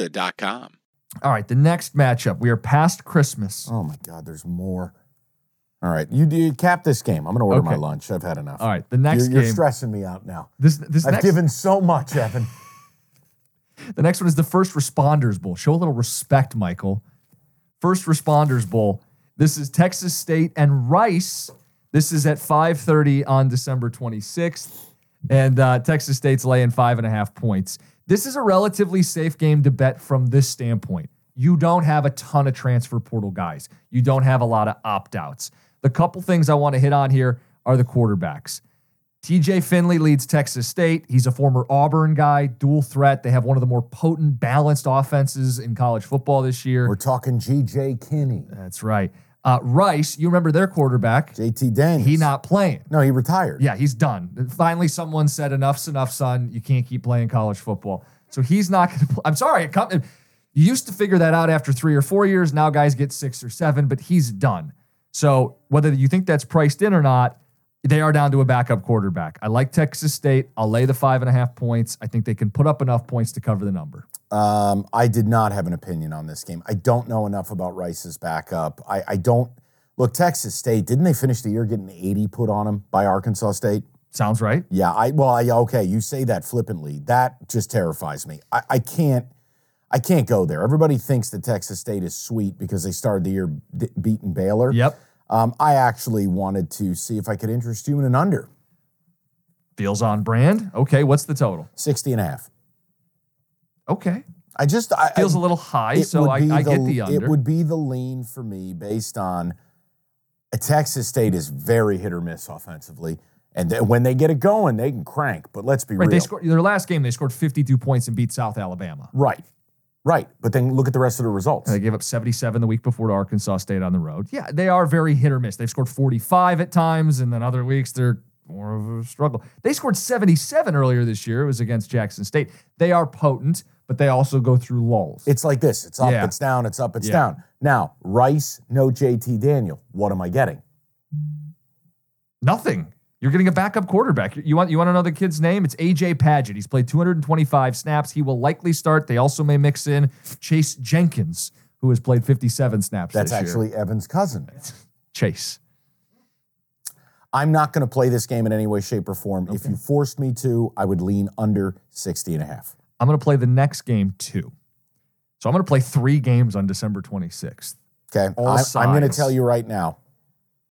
Serta.com. All right, the next matchup. We are past Christmas. Oh my God, there's more. All right, you, you cap this game. I'm going to order my lunch. I've had enough. All right, the next you're, you're game. stressing me out now. This this I've next given so much, Evan. the next one is the First Responders Bowl. Show a little respect, Michael. First Responders Bowl. This is Texas State and Rice. This is at 5:30 on December 26th, and uh, Texas State's laying five and a half points. This is a relatively safe game to bet from this standpoint. You don't have a ton of transfer portal guys. You don't have a lot of opt outs. The couple things I want to hit on here are the quarterbacks. TJ Finley leads Texas State. He's a former Auburn guy, dual threat. They have one of the more potent, balanced offenses in college football this year. We're talking G.J. Kinne, That's right. Uh, Rice, you remember their quarterback? J.T. Daniels. He not playing. No, he retired. Yeah, he's done. Finally, someone said, "Enough's enough, son. You can't keep playing college football." So he's not going to. play. I'm sorry. It come, you used to figure that out after three or four years. Now guys get six or seven, but he's done. So whether you think that's priced in or not, they are down to a backup quarterback. I like Texas State. I'll lay the five and a half points. I think they can put up enough points to cover the number. Um, I did not have an opinion on this game. I don't know enough about Rice's backup. I, I don't look Texas State. Didn't they finish the year getting 80 put on them by Arkansas State? Sounds right. Yeah. I well, I, okay. You say that flippantly. That just terrifies me. I, I can't. I can't go there. Everybody thinks that Texas State is sweet because they started the year beating Baylor. Yep. Um, I actually wanted to see if I could interest you in an under Feels on brand. Okay, what's the total? 60 and a half. Okay. I just I, Feels I, a little high, so I, I get the under. It would be the lean for me based on uh, Texas State is very hit or miss offensively, and when they get it going, they can crank. But let's be right, real. they scored their last game. They scored 52 points and beat South Alabama. right, right. But then look at the rest of the results. They gave up 77 the week before to Arkansas State on the road. Yeah, they are very hit or miss. They've scored 45 at times, and then other weeks they're more of a struggle. They scored 77 earlier this year. It was against Jackson State. They are potent, but they also go through lulls. It's like this: it's up, Yeah. it's down, it's up, it's Yeah. down. Now Rice, no JT Daniel. What am I getting? Nothing. You're getting a backup quarterback. You want you want to know the kid's name? It's AJ Padgett. He's played 225 snaps. He will likely start. They also may mix in Chase Jenkins, who has played 57 snaps. That's this year. actually Evan's cousin. Chase. I'm not going to play this game in any way, shape, or form. If you forced me to, I would lean under 60 and a half. I'm going to play the next game too. So I'm going to play three games on December 26th. Okay. All I, I'm going to tell you right now